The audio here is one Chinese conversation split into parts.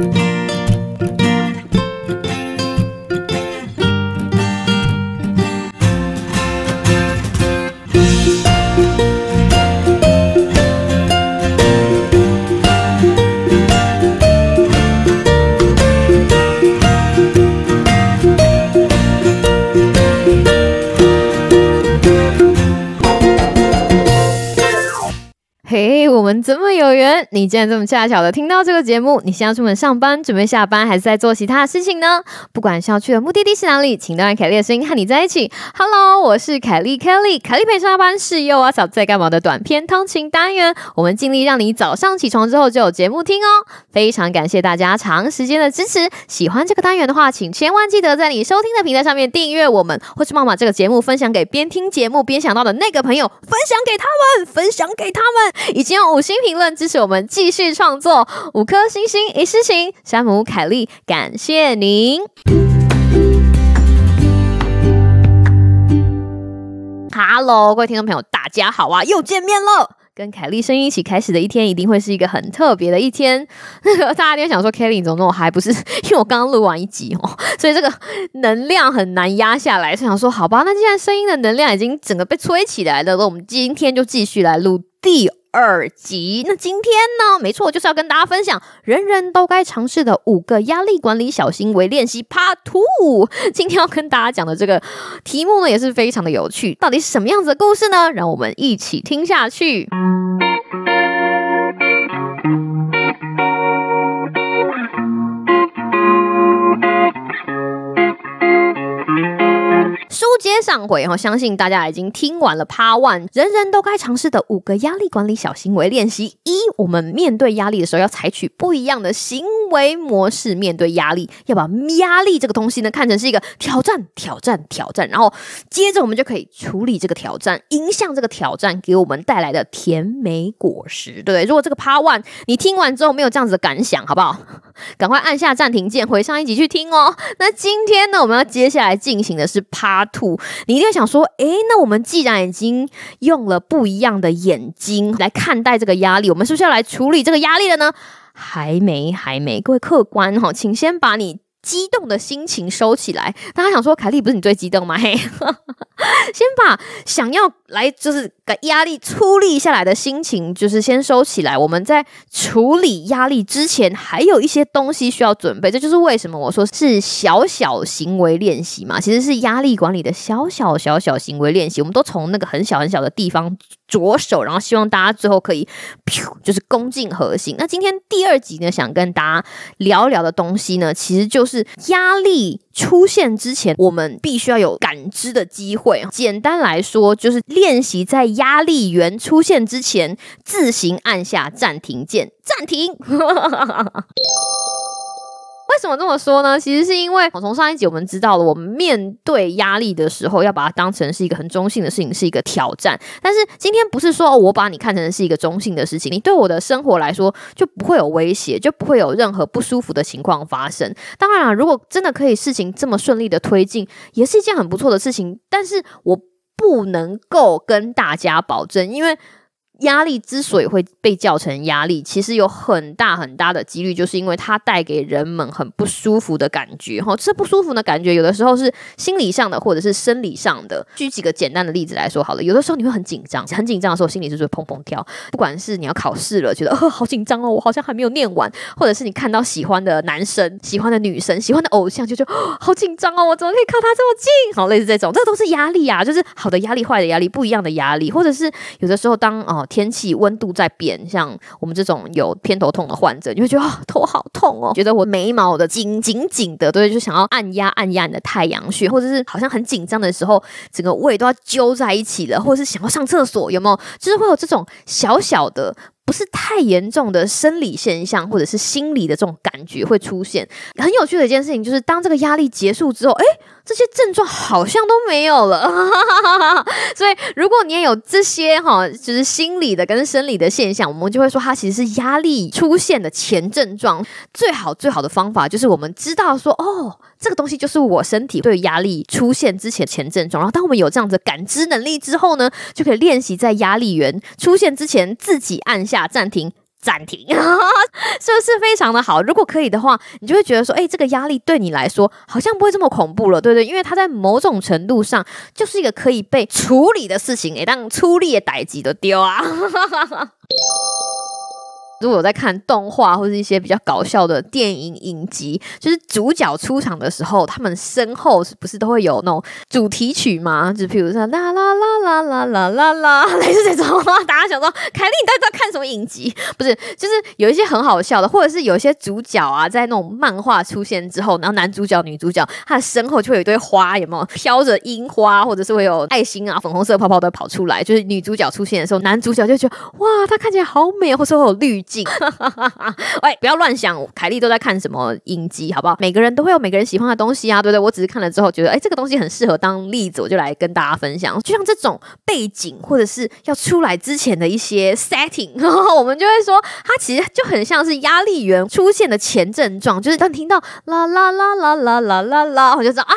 嘿，你竟然这么恰巧的听到这个节目？你现在出门上班，准备下班，还是在做其他的事情呢？不管是要去的目的地是哪里，请都让凯莉的声音和你在一起。Hello，我是凯莉，Kelly，凯莉陪上班是幼啊小在干嘛的短片通勤单元。我们尽力让你早上起床之后就有节目听哦。非常感谢大家长时间的支持。喜欢这个单元的话，请千万记得在你收听的平台上面订阅我们，或是帮把这个节目分享给边听节目边想到的那个朋友，分享给他们，分享给他们。已经用五星评论支持我们我们继续创作，五颗星星一世情。山姆凯利，感谢您。Hello，各位听众朋友，大家好啊，又见面了。跟凯莉声音一起开始的一天，一定会是一个很特别的一天。那 个大家今天想说，Kelly 你怎么那么嗨？不是 因为我刚刚录完一集哦，所以这个能量很难压下来。是想说，好吧，那既然声音的能量已经整个被吹起来了，那我们今天就继续来录第。二集，那今天呢？没错，就是要跟大家分享人人都该尝试的五个压力管理小行为练习 Part Two。今天要跟大家讲的这个题目呢，也是非常的有趣。到底是什么样子的故事呢？让我们一起听下去。书接上回哈，相信大家已经听完了 Part One，人人都该尝试的五个压力管理小行为练习。一，我们面对压力的时候要采取不一样的行为模式面对压力，要把压力这个东西呢看成是一个挑战，挑战，挑战，然后接着我们就可以处理这个挑战，迎向这个挑战给我们带来的甜美果实，对不对？如果这个 Part One 你听完之后没有这样子的感想，好不好？赶快按下暂停键，回上一集去听哦。那今天呢，我们要接下来进行的是 Part Two。你一定会想说，诶，那我们既然已经用了不一样的眼睛来看待这个压力，我们是不是要来处理这个压力了呢？还没，还没。各位客官哈，请先把你。激动的心情收起来。大家想说，凯莉不是你最激动吗？嘿，先把想要来就是给压力出力下来的心情，就是先收起来。我们在处理压力之前，还有一些东西需要准备。这就是为什么我说是小小行为练习嘛，其实是压力管理的小小小小行为练习。我们都从那个很小很小的地方着手，然后希望大家最后可以，就是攻进核心。那今天第二集呢，想跟大家聊聊的东西呢，其实就是。是压力出现之前，我们必须要有感知的机会。简单来说，就是练习在压力源出现之前，自行按下暂停键，暂停。为什么这么说呢？其实是因为我从上一集我们知道了，我们面对压力的时候，要把它当成是一个很中性的事情，是一个挑战。但是今天不是说我把你看成是一个中性的事情，你对我的生活来说就不会有威胁，就不会有任何不舒服的情况发生。当然了，如果真的可以事情这么顺利的推进，也是一件很不错的事情。但是我不能够跟大家保证，因为。压力之所以会被叫成压力，其实有很大很大的几率，就是因为它带给人们很不舒服的感觉。哈，这不舒服的感觉，有的时候是心理上的，或者是生理上的。举几个简单的例子来说好了，有的时候你会很紧张，很紧张的时候，心里就是砰砰跳。不管是你要考试了，觉得呃好紧张哦，我好像还没有念完，或者是你看到喜欢的男生、喜欢的女生、喜欢的偶像，就觉得好紧张哦，我怎么可以靠他这么近？好，类似这种，这都是压力啊，就是好的压力、坏的压力、不一样的压力，或者是有的时候当哦。天气温度在变，像我们这种有偏头痛的患者，你会觉得头好痛哦，觉得我眉毛的紧紧紧的，对，就想要按压按压你的太阳穴，或者是好像很紧张的时候，整个胃都要揪在一起了，或者是想要上厕所，有没有？就是会有这种小小的。不是太严重的生理现象，或者是心理的这种感觉会出现。很有趣的一件事情就是，当这个压力结束之后，哎，这些症状好像都没有了。所以，如果你也有这些哈，就是心理的跟生理的现象，我们就会说它其实是压力出现的前症状。最好最好的方法就是我们知道说，哦。这个东西就是我身体对压力出现之前前症状，然后当我们有这样的感知能力之后呢，就可以练习在压力源出现之前自己按下暂停。暂停，是不是非常的好？如果可以的话，你就会觉得说，哎，这个压力对你来说好像不会这么恐怖了，对不对？因为它在某种程度上就是一个可以被处理的事情，哎，当粗力的逮鸡都丢啊。如果我在看动画或者一些比较搞笑的电影影集，就是主角出场的时候，他们身后是不是都会有那种主题曲吗？就比如说啦啦啦啦啦啦啦啦，类似这种。大家想说，凯莉你到底在看什么影集？不是，就是有一些很好笑的，或者是有一些主角啊，在那种漫画出现之后，然后男主角、女主角他的身后就会有一堆花，有没有飘着樱花，或者是会有爱心啊、粉红色泡泡都跑出来。就是女主角出现的时候，男主角就觉得哇，她看起来好美，或者会有绿。喂，不要乱想，凯莉都在看什么影集，好不好？每个人都会有每个人喜欢的东西啊，对不对？我只是看了之后觉得，哎，这个东西很适合当例子，我就来跟大家分享。就像这种背景，或者是要出来之前的一些 setting，我们就会说，它其实就很像是压力源出现的前症状，就是当听到啦啦啦啦啦啦啦啦，我就知道啊，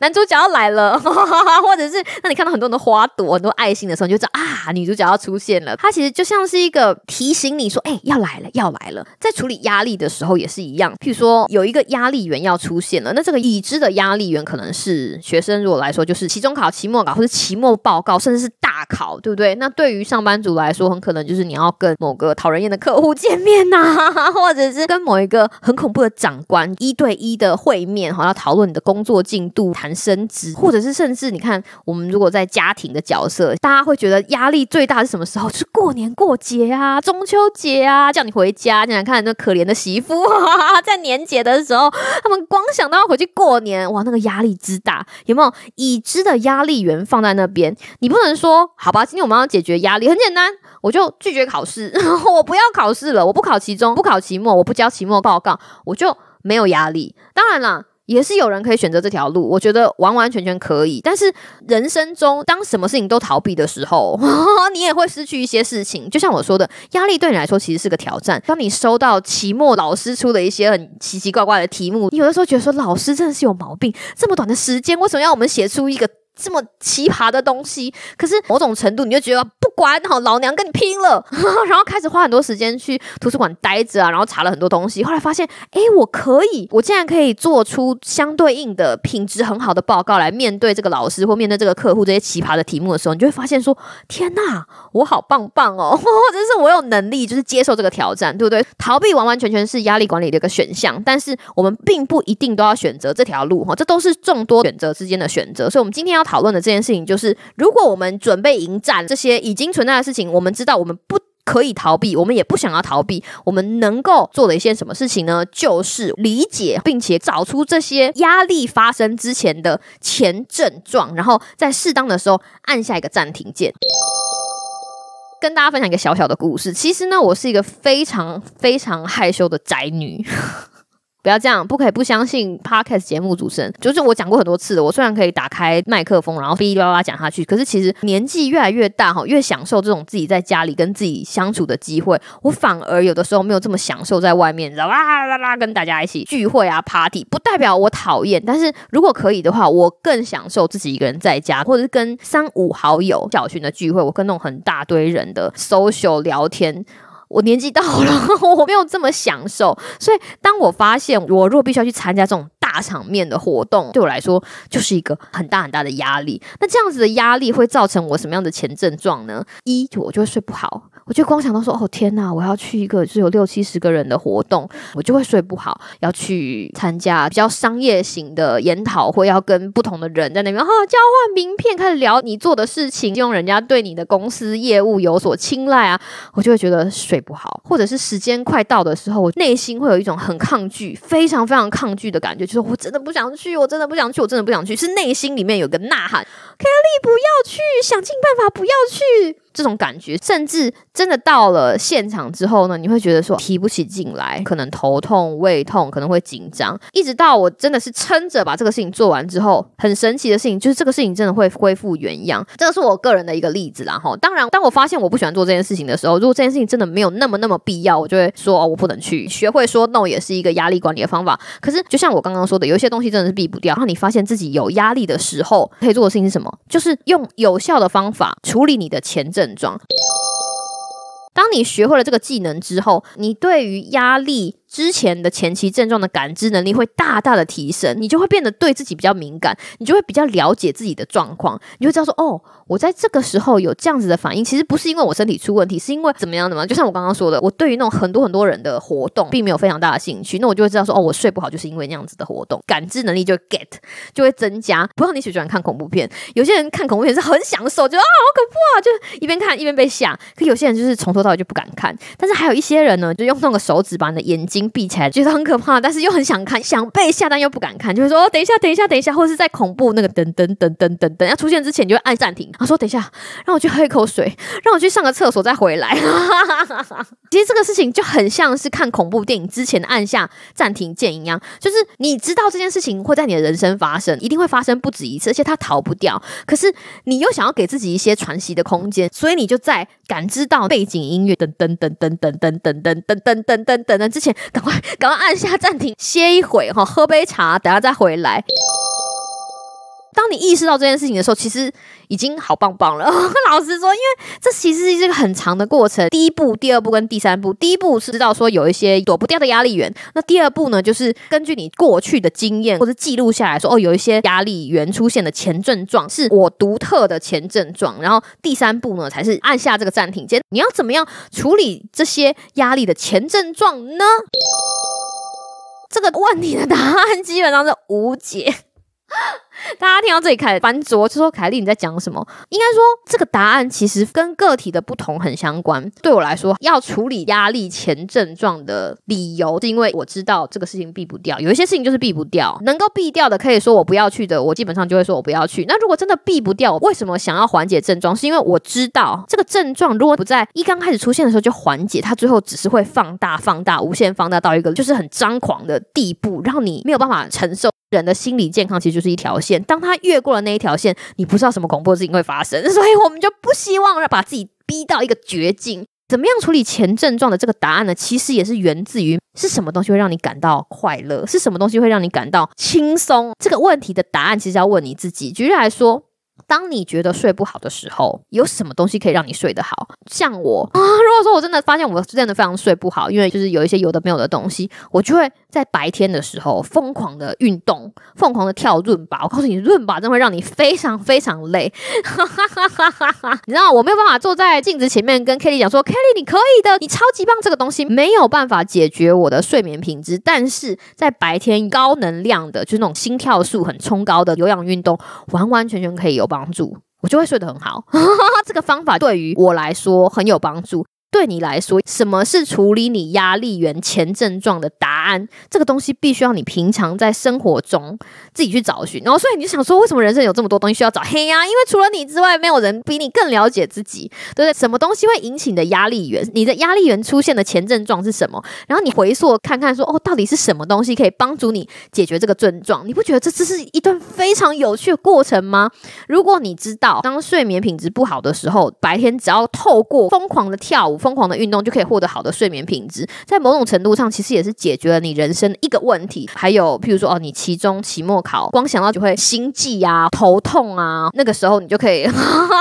男主角要来了，或者是当你看到很多的花朵、很多爱心的时候，你就知道啊，女主角要出现了。它其实就像是一个提醒你说，哎，要。来了，要来了。在处理压力的时候也是一样。譬如说，有一个压力源要出现了，那这个已知的压力源可能是学生。如果来说，就是期中考、期末考或者期末报告，甚至是大考，对不对？那对于上班族来说，很可能就是你要跟某个讨人厌的客户见面呐，或者是跟某一个很恐怖的长官一对一的会面，好要讨论你的工作进度、谈升职，或者是甚至你看，我们如果在家庭的角色，大家会觉得压力最大是什么时候？是过年过节啊，中秋节啊。他叫你回家，你想看，那可怜的媳妇，在年节的时候，他们光想到要回去过年，哇，那个压力之大，有没有已知的压力源放在那边？你不能说，好吧，今天我们要解决压力，很简单，我就拒绝考试，我不要考试了，我不考期中，不考期末，我不交期末报告，我就没有压力。当然了。也是有人可以选择这条路，我觉得完完全全可以。但是人生中，当什么事情都逃避的时候，你也会失去一些事情。就像我说的，压力对你来说其实是个挑战。当你收到期末老师出的一些很奇奇怪怪的题目，你有的时候觉得说老师真的是有毛病，这么短的时间，为什么要我们写出一个？这么奇葩的东西，可是某种程度你就觉得不管好，老娘跟你拼了，然后开始花很多时间去图书馆待着啊，然后查了很多东西，后来发现，哎，我可以，我竟然可以做出相对应的品质很好的报告来面对这个老师或面对这个客户这些奇葩的题目的时候，你就会发现说，天呐，我好棒棒哦，或者是我有能力就是接受这个挑战，对不对？逃避完完全全是压力管理的一个选项，但是我们并不一定都要选择这条路哈，这都是众多选择之间的选择，所以我们今天要。讨论的这件事情就是，如果我们准备迎战这些已经存在的事情，我们知道我们不可以逃避，我们也不想要逃避，我们能够做的一些什么事情呢？就是理解并且找出这些压力发生之前的前症状，然后在适当的时候按下一个暂停键。跟大家分享一个小小的故事。其实呢，我是一个非常非常害羞的宅女。不要这样，不可以不相信 podcast 节目主持人。就是我讲过很多次的，我虽然可以打开麦克风，然后哔哩吧啦讲下去，可是其实年纪越来越大哈，越享受这种自己在家里跟自己相处的机会。我反而有的时候没有这么享受在外面，知道啦啦啦跟大家一起聚会啊 party。不代表我讨厌，但是如果可以的话，我更享受自己一个人在家，或者是跟三五好友小群的聚会，我跟那种很大堆人的 social 聊天。我年纪到了，我没有这么享受，所以当我发现我如果必须要去参加这种大场面的活动，对我来说就是一个很大很大的压力。那这样子的压力会造成我什么样的前症状呢？一，我就会睡不好。我就光想到说，哦天哪，我要去一个就是有六七十个人的活动，我就会睡不好。要去参加比较商业型的研讨会，要跟不同的人在那边哈交换名片，开始聊你做的事情，希望人家对你的公司业务有所青睐啊，我就会觉得睡不好。或者是时间快到的时候，我内心会有一种很抗拒，非常非常抗拒的感觉，就是我真的不想去，我真的不想去，我真的不想去，是内心里面有个呐喊，Kelly 不要去，想尽办法不要去。这种感觉，甚至真的到了现场之后呢，你会觉得说提不起劲来，可能头痛、胃痛，可能会紧张。一直到我真的是撑着把这个事情做完之后，很神奇的事情就是这个事情真的会恢复原样。这个是我个人的一个例子啦。哈，当然，当我发现我不喜欢做这件事情的时候，如果这件事情真的没有那么那么必要，我就会说哦，我不能去。学会说 no 也是一个压力管理的方法。可是，就像我刚刚说的，有一些东西真的是避不掉。然后你发现自己有压力的时候，可以做的事情是什么？就是用有效的方法处理你的前症症状。当你学会了这个技能之后，你对于压力。之前的前期症状的感知能力会大大的提升，你就会变得对自己比较敏感，你就会比较了解自己的状况，你就知道说，哦，我在这个时候有这样子的反应，其实不是因为我身体出问题，是因为怎么样的嘛？就像我刚刚说的，我对于那种很多很多人的活动，并没有非常大的兴趣，那我就会知道说，哦，我睡不好就是因为那样子的活动，感知能力就 get 就会增加。不知道你喜不喜欢看恐怖片？有些人看恐怖片是很享受，就啊好可怕，就一边看一边被吓；可有些人就是从头到尾就不敢看。但是还有一些人呢，就用那个手指把你的眼睛闭起来，觉得很可怕，但是又很想看，想被吓但又不敢看，就会说等一下，等一下，等一下，或者是在恐怖那个等等等等等等要出现之前，就会按暂停。他说等一下，让我去喝一口水，让我去上个厕所再回来。其实这个事情就很像是看恐怖电影之前按下暂停键一样，就是你知道这件事情会在你的人生发生，一定会发生不止一次，而且它逃不掉。可是你又想要给自己一些喘息的空间，所以你就在感知到背景音乐等等等等等等等等等等等等等之前，赶快赶快按下暂停，歇一会哈，喝杯茶，等下再回来。你意识到这件事情的时候，其实已经好棒棒了。老实说，因为这其实是一个很长的过程。第一步、第二步跟第三步，第一步是知道说有一些躲不掉的压力源。那第二步呢，就是根据你过去的经验或者记录下来说，哦，有一些压力源出现的前症状是我独特的前症状。然后第三步呢，才是按下这个暂停键。你要怎么样处理这些压力的前症状呢？这个问题的答案基本上是无解。大家听到这里开始翻桌，就说凯莉你在讲什么？应该说这个答案其实跟个体的不同很相关。对我来说，要处理压力前症状的理由，是因为我知道这个事情避不掉。有一些事情就是避不掉，能够避掉的，可以说我不要去的，我基本上就会说我不要去。那如果真的避不掉，为什么想要缓解症状？是因为我知道这个症状如果不在一刚开始出现的时候就缓解，它最后只是会放大、放大、无限放大到一个就是很张狂的地步，让你没有办法承受。人的心理健康其实就是一条线，当他越过了那一条线，你不知道什么恐怖的事情会发生，所以我们就不希望让把自己逼到一个绝境。怎么样处理前症状的这个答案呢？其实也是源自于是什么东西会让你感到快乐，是什么东西会让你感到轻松？这个问题的答案其实要问你自己。举例来说。当你觉得睡不好的时候，有什么东西可以让你睡得好？像我啊，如果说我真的发现我真的非常睡不好，因为就是有一些有的没有的东西，我就会在白天的时候疯狂的运动，疯狂的跳润吧。我告诉你，润吧真会让你非常非常累。你知道我没有办法坐在镜子前面跟 Kelly 讲说，Kelly 你可以的，你超级棒。这个东西没有办法解决我的睡眠品质，但是在白天高能量的，就是那种心跳数很冲高的有氧运动，完完全全可以有。帮助我就会睡得很好，这个方法对于我来说很有帮助。对你来说，什么是处理你压力源前症状的答案？这个东西必须要你平常在生活中自己去找寻。然后，所以你就想说，为什么人生有这么多东西需要找？嘿呀，因为除了你之外，没有人比你更了解自己，对不对？什么东西会引起你的压力源？你的压力源出现的前症状是什么？然后你回溯看看，说哦，到底是什么东西可以帮助你解决这个症状？你不觉得这只是一段非常有趣的过程吗？如果你知道，当睡眠品质不好的时候，白天只要透过疯狂的跳舞。疯狂的运动就可以获得好的睡眠品质，在某种程度上，其实也是解决了你人生的一个问题。还有，譬如说，哦，你期中、期末考，光想到就会心悸啊、头痛啊，那个时候你就可以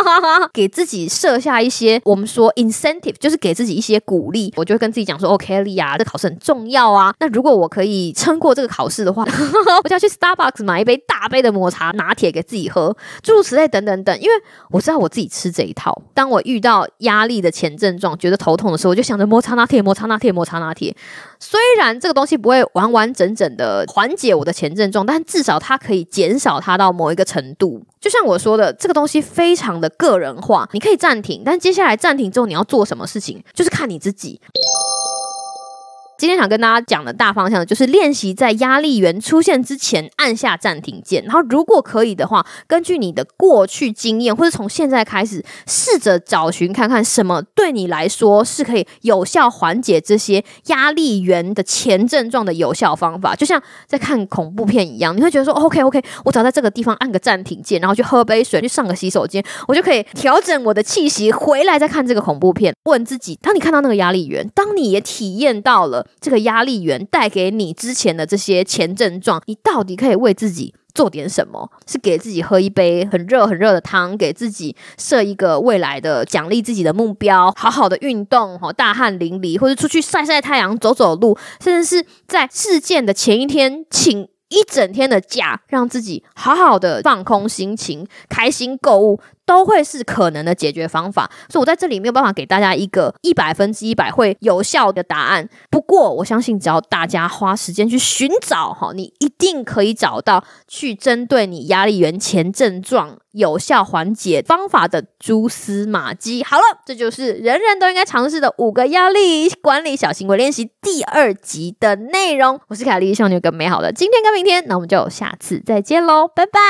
给自己设下一些我们说 incentive，就是给自己一些鼓励。我就会跟自己讲说，OK，莉亚，这考试很重要啊。那如果我可以撑过这个考试的话，我就要去 Starbucks 买一杯大杯的抹茶拿铁给自己喝，诸如此类等等等。因为我知道我自己吃这一套。当我遇到压力的前症状，就觉得头痛的时候，我就想着摩擦拿铁，摩擦拿铁，摩擦拿铁。虽然这个东西不会完完整整的缓解我的前症状，但至少它可以减少它到某一个程度。就像我说的，这个东西非常的个人化，你可以暂停，但接下来暂停之后你要做什么事情，就是看你自己。今天想跟大家讲的大方向就是练习在压力源出现之前按下暂停键，然后如果可以的话，根据你的过去经验或者从现在开始，试着找寻看看什么对你来说是可以有效缓解这些压力源的前症状的有效方法。就像在看恐怖片一样，你会觉得说 OK OK，我只要在这个地方按个暂停键，然后去喝杯水，去上个洗手间，我就可以调整我的气息，回来再看这个恐怖片。问自己，当你看到那个压力源，当你也体验到了。这个压力源带给你之前的这些前症状，你到底可以为自己做点什么，是给自己喝一杯很热很热的汤，给自己设一个未来的奖励自己的目标，好好的运动，哈，大汗淋漓，或者出去晒晒太阳、走走路，甚至是在事件的前一天请一整天的假，让自己好好的放空心情，开心购物。都会是可能的解决方法，所以我在这里没有办法给大家一个一百分之一百会有效的答案。不过我相信，只要大家花时间去寻找，哈，你一定可以找到去针对你压力源前症状有效缓解方法的蛛丝马迹。好了，这就是人人都应该尝试的五个压力管理小行为练习第二集的内容。我是凯莉，希望你有个美好的今天跟明天。那我们就下次再见喽，拜拜。